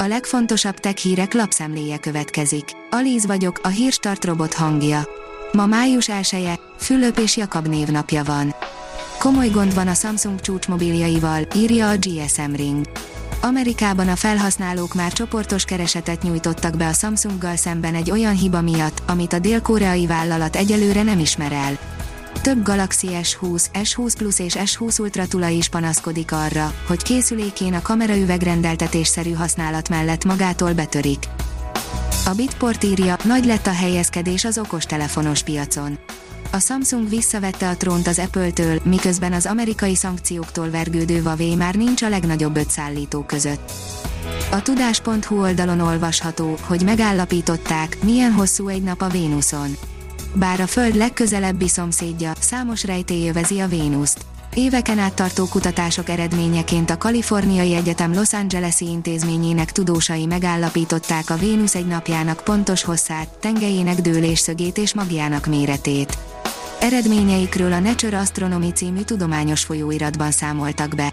A legfontosabb tech hírek lapszemléje következik. Alíz vagyok, a hírstart robot hangja. Ma május 1 Fülöp és Jakab névnapja van. Komoly gond van a Samsung csúcsmobiljaival, írja a GSM Ring. Amerikában a felhasználók már csoportos keresetet nyújtottak be a Samsunggal szemben egy olyan hiba miatt, amit a dél-koreai vállalat egyelőre nem ismer el. Több Galaxy S20, S20 Plus és S20 Ultra tulaj is panaszkodik arra, hogy készülékén a kameraüveg rendeltetésszerű használat mellett magától betörik. A Bitport írja, nagy lett a helyezkedés az okostelefonos piacon. A Samsung visszavette a trónt az Apple-től, miközben az amerikai szankcióktól vergődő Huawei már nincs a legnagyobb öt szállító között. A tudás.hu oldalon olvasható, hogy megállapították, milyen hosszú egy nap a Vénuszon. Bár a Föld legközelebbi szomszédja, számos rejtély övezi a Vénuszt. Éveken át tartó kutatások eredményeként a Kaliforniai Egyetem Los Angeles-i intézményének tudósai megállapították a Vénusz egy napjának pontos hosszát, tengelyének dőlésszögét és magjának méretét. Eredményeikről a Nature Astronomy című tudományos folyóiratban számoltak be.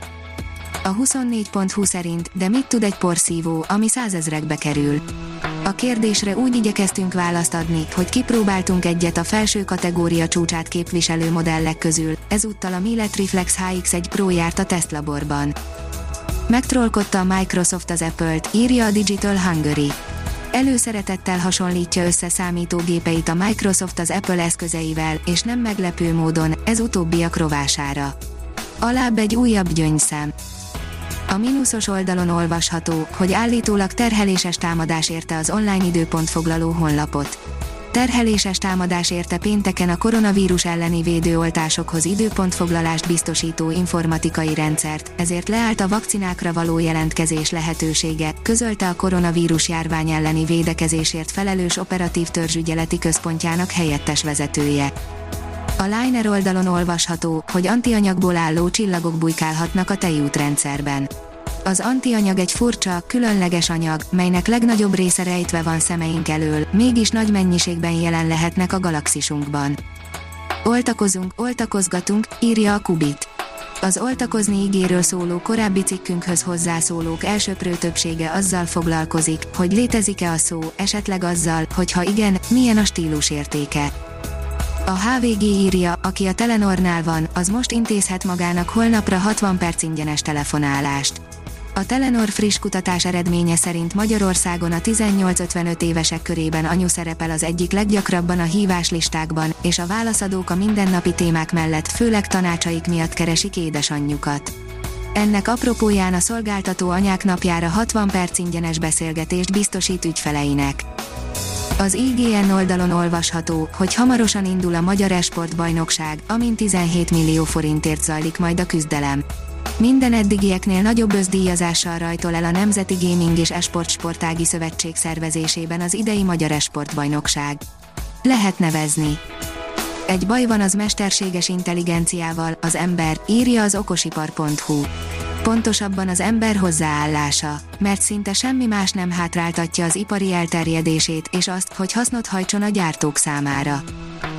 A 24.20 szerint, de mit tud egy porszívó, ami százezrekbe kerül? A kérdésre úgy igyekeztünk választ adni, hogy kipróbáltunk egyet a felső kategória csúcsát képviselő modellek közül, ezúttal a Milet Reflex HX1 Pro járt a tesztlaborban. Megtrollkodta a Microsoft az Apple-t, írja a Digital Hungary. Előszeretettel hasonlítja össze számítógépeit a Microsoft az Apple eszközeivel, és nem meglepő módon, ez utóbbiak rovására. Alább egy újabb gyöngyszem. A mínuszos oldalon olvasható, hogy állítólag terheléses támadás érte az online időpont foglaló honlapot. Terheléses támadás érte pénteken a koronavírus elleni védőoltásokhoz időpontfoglalást biztosító informatikai rendszert, ezért leállt a vakcinákra való jelentkezés lehetősége, közölte a koronavírus járvány elleni védekezésért felelős operatív törzsügyeleti központjának helyettes vezetője. A Liner oldalon olvasható, hogy antianyagból álló csillagok bujkálhatnak a tejútrendszerben. Az antianyag egy furcsa, különleges anyag, melynek legnagyobb része rejtve van szemeink elől, mégis nagy mennyiségben jelen lehetnek a galaxisunkban. Oltakozunk, oltakozgatunk, írja a Kubit. Az oltakozni ígéről szóló korábbi cikkünkhöz hozzászólók elsőprő többsége azzal foglalkozik, hogy létezik-e a szó, esetleg azzal, hogy ha igen, milyen a stílus értéke. A HVG írja, aki a Telenornál van, az most intézhet magának holnapra 60 perc ingyenes telefonálást. A Telenor friss kutatás eredménye szerint Magyarországon a 18-55 évesek körében anyu szerepel az egyik leggyakrabban a híváslistákban, és a válaszadók a mindennapi témák mellett főleg tanácsaik miatt keresik édesanyjukat. Ennek apropóján a szolgáltató anyák napjára 60 perc ingyenes beszélgetést biztosít ügyfeleinek. Az IGN oldalon olvasható, hogy hamarosan indul a Magyar Esportbajnokság, amin 17 millió forintért zajlik majd a küzdelem. Minden eddigieknél nagyobb özdíjazással rajtol el a Nemzeti Gaming és Esport Sportági Szövetség szervezésében az idei Magyar Esportbajnokság. Lehet nevezni. Egy baj van az mesterséges intelligenciával, az ember, írja az okosipar.hu pontosabban az ember hozzáállása, mert szinte semmi más nem hátráltatja az ipari elterjedését és azt, hogy hasznot hajtson a gyártók számára.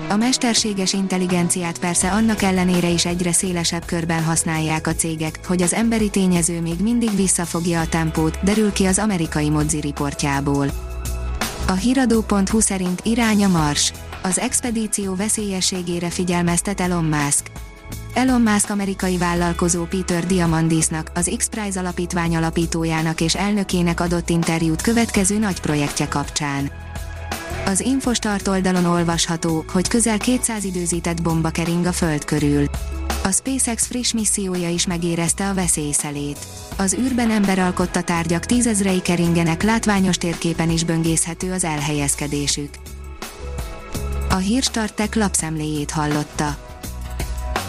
A mesterséges intelligenciát persze annak ellenére is egyre szélesebb körben használják a cégek, hogy az emberi tényező még mindig visszafogja a tempót, derül ki az amerikai Mozzi riportjából. A hiradó.hu szerint irány a Mars. Az expedíció veszélyességére figyelmeztet Elon Musk. Elon Musk amerikai vállalkozó Peter Diamandisnak, az X-Prize alapítvány alapítójának és elnökének adott interjút következő nagy projektje kapcsán. Az Infostart oldalon olvasható, hogy közel 200 időzített bomba kering a Föld körül. A SpaceX friss missziója is megérezte a veszélyszelét. Az űrben emberalkotta tárgyak tízezrei keringenek látványos térképen is böngészhető az elhelyezkedésük. A Hírstartek lapszemléjét hallotta.